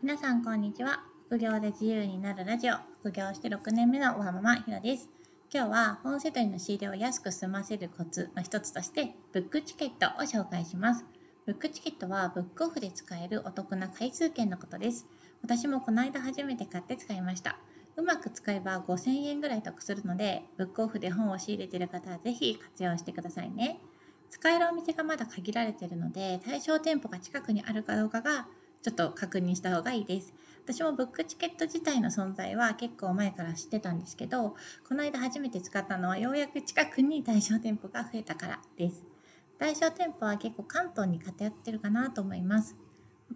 皆さんこんにちは。副業で自由になるラジオ、副業して6年目のワーママひろです。今日は本セドリの仕入れを安く済ませるコツの一つとして、ブックチケットを紹介します。ブックチケットはブックオフで使えるお得な回数券のことです。私もこの間初めて買って使いました。うまく使えば5000円ぐらい得するので、ブックオフで本を仕入れている方はぜひ活用してくださいね。使えるお店がまだ限られているので、対象店舗が近くにあるかどうかがちょっと確認した方がいいです。私もブックチケット自体の存在は結構前から知ってたんですけど、この間初めて使ったのはようやく近くに対象店舗が増えたからです。対象店舗は結構関東に偏ってるかなと思います。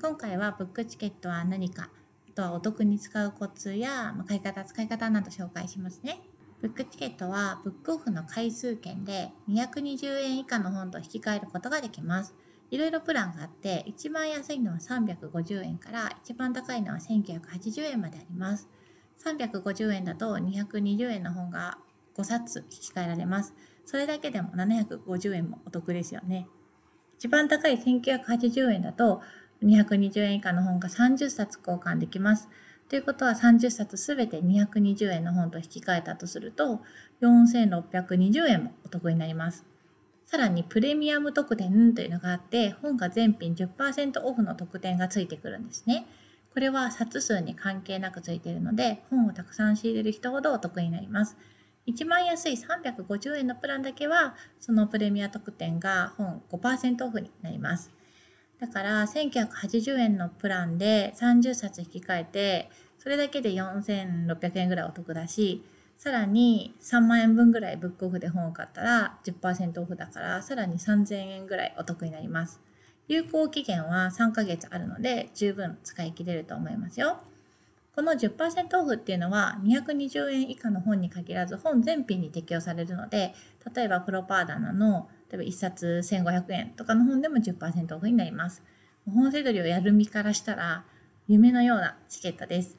今回はブックチケットは何か、あとはお得に使うコツや買い方、使い方など紹介しますね。ブックチケットはブックオフの回数券で220円以下の本と引き換えることができます。いろいろプランがあって、一番安いのは350円から一番高いのは1980円まであります。350円だと220円の本が5冊引き換えられます。それだけでも750円もお得ですよね。一番高い1980円だと220円以下の本が30冊交換できます。ということは30冊すべて220円の本と引き換えたとすると4620円もお得になります。さらにプレミアム特典というのがあって、本が全品10%オフの特典がついてくるんですね。これは冊数に関係なくついているので、本をたくさん仕入れる人ほどお得になります。一番安い350円のプランだけは、そのプレミア特典が本5%オフになります。だから1980円のプランで30冊引き換えて、それだけで4600円ぐらいお得だし、さらに3万円分ぐらいブックオフで本を買ったら10%オフだからさらに3000円ぐらいお得になります。有効期限は3ヶ月あるので十分使い切れると思いますよ。この10%オフっていうのは220円以下の本に限らず本全品に適用されるので例えばプロパーダナの例えば1冊1500円とかの本でも10%オフになります。本セドリをやる身からしたら夢のようなチケットです。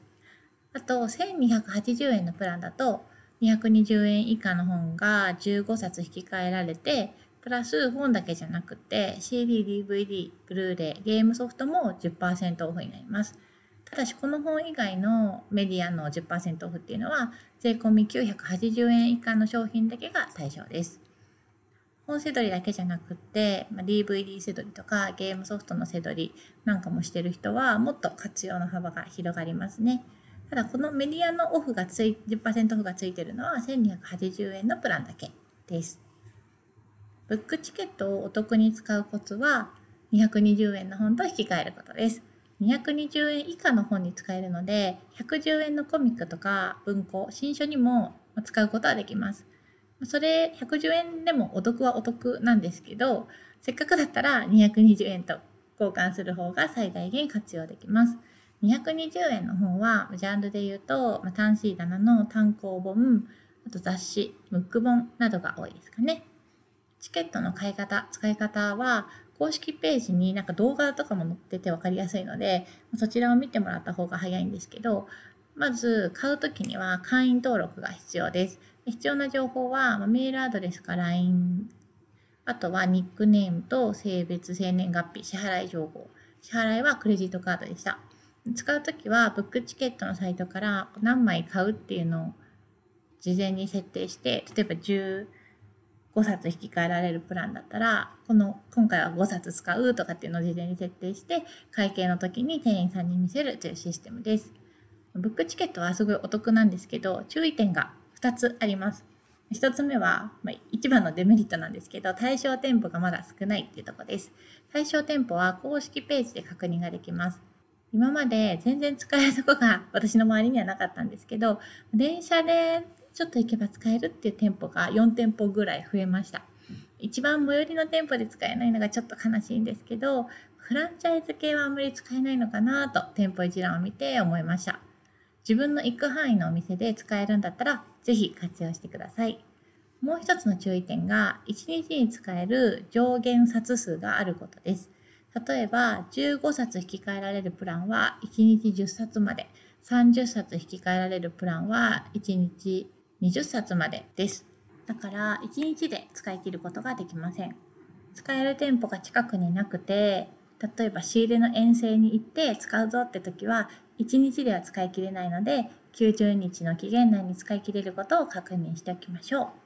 あと1280円のプランだと220円以下の本が15冊引き換えられて、プラス本だけじゃなくて CD、DVD、ブルーレイ、ゲームソフトも10%オフになります。ただしこの本以外のメディアの10%オフっていうのは税込み980円以下の商品だけが対象です。本せどりだけじゃなくて、ま DVD せどりとかゲームソフトのせどりなんかもしてる人はもっと活用の幅が広がりますね。ただこのメディアのオフがつい、10%オフがついてるのは1280円のプランだけです。ブックチケットをお得に使うコツは220円の本と引き換えることです。220円以下の本に使えるので、110円のコミックとか文庫、新書にも使うことはできます。それ110円でもお得はお得なんですけど、せっかくだったら220円と交換する方が最大限活用できます。220円の方は、ジャンルで言うと、まあ、単ー棚の単行本、あと雑誌、ムック本などが多いですかね。チケットの買い方、使い方は、公式ページになんか動画とかも載ってて分かりやすいので、そちらを見てもらった方が早いんですけど、まず買うときには会員登録が必要です。必要な情報は、メールアドレスか LINE、あとはニックネームと性別、生年月日、支払い情報。支払いはクレジットカードでした。使うときは、ブックチケットのサイトから何枚買うっていうのを事前に設定して、例えば15冊引き換えられるプランだったら、この、今回は5冊使うとかっていうのを事前に設定して、会計の時に店員さんに見せるというシステムです。ブックチケットはすごいお得なんですけど、注意点が2つあります。1つ目は、まあ、一番のデメリットなんですけど、対象店舗がまだ少ないっていうとこです。対象店舗は公式ページで確認ができます。今まで全然使えるとこが私の周りにはなかったんですけど、電車でちょっと行けば使えるっていう店舗が4店舗ぐらい増えました。一番最寄りの店舗で使えないのがちょっと悲しいんですけど、フランチャイズ系はあんまり使えないのかなと店舗一覧を見て思いました。自分の行く範囲のお店で使えるんだったら、ぜひ活用してください。もう一つの注意点が、1日に使える上限冊数があることです。例えば、15冊引き換えられるプランは1日10冊まで、30冊引き換えられるプランは1日20冊までです。だから、1日で使い切ることができません。使える店舗が近くになくて、例えば仕入れの遠征に行って使うぞって時は1日では使い切れないので90日の期限内に使い切れることを確認しておきましょう。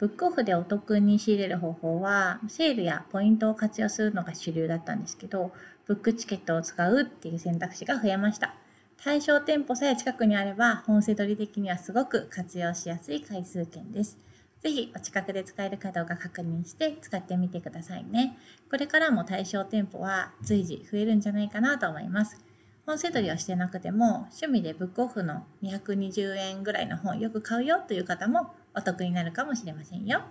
ブックオフでお得に仕入れる方法はセールやポイントを活用するのが主流だったんですけどブックチケットを使うっていう選択肢が増えました。対象店舗さえ近くにあれば本セ取り的にはすごく活用しやすい回数券です。ぜひお近くで使えるかどうか確認して使ってみてくださいね。これからも対象店舗は随時増えるんじゃないかなと思います。本セ取りをしてなくても趣味でブックオフの220円ぐらいの本よく買うよという方もお得になるかもしれませんよ。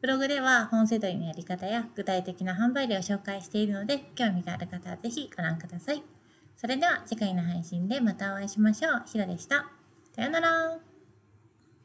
ブログでは本セドリのやり方や具体的な販売例を紹介しているので興味がある方はぜひご覧ください。それでは次回の配信でまたお会いしましょう。ひろでした。さよなら。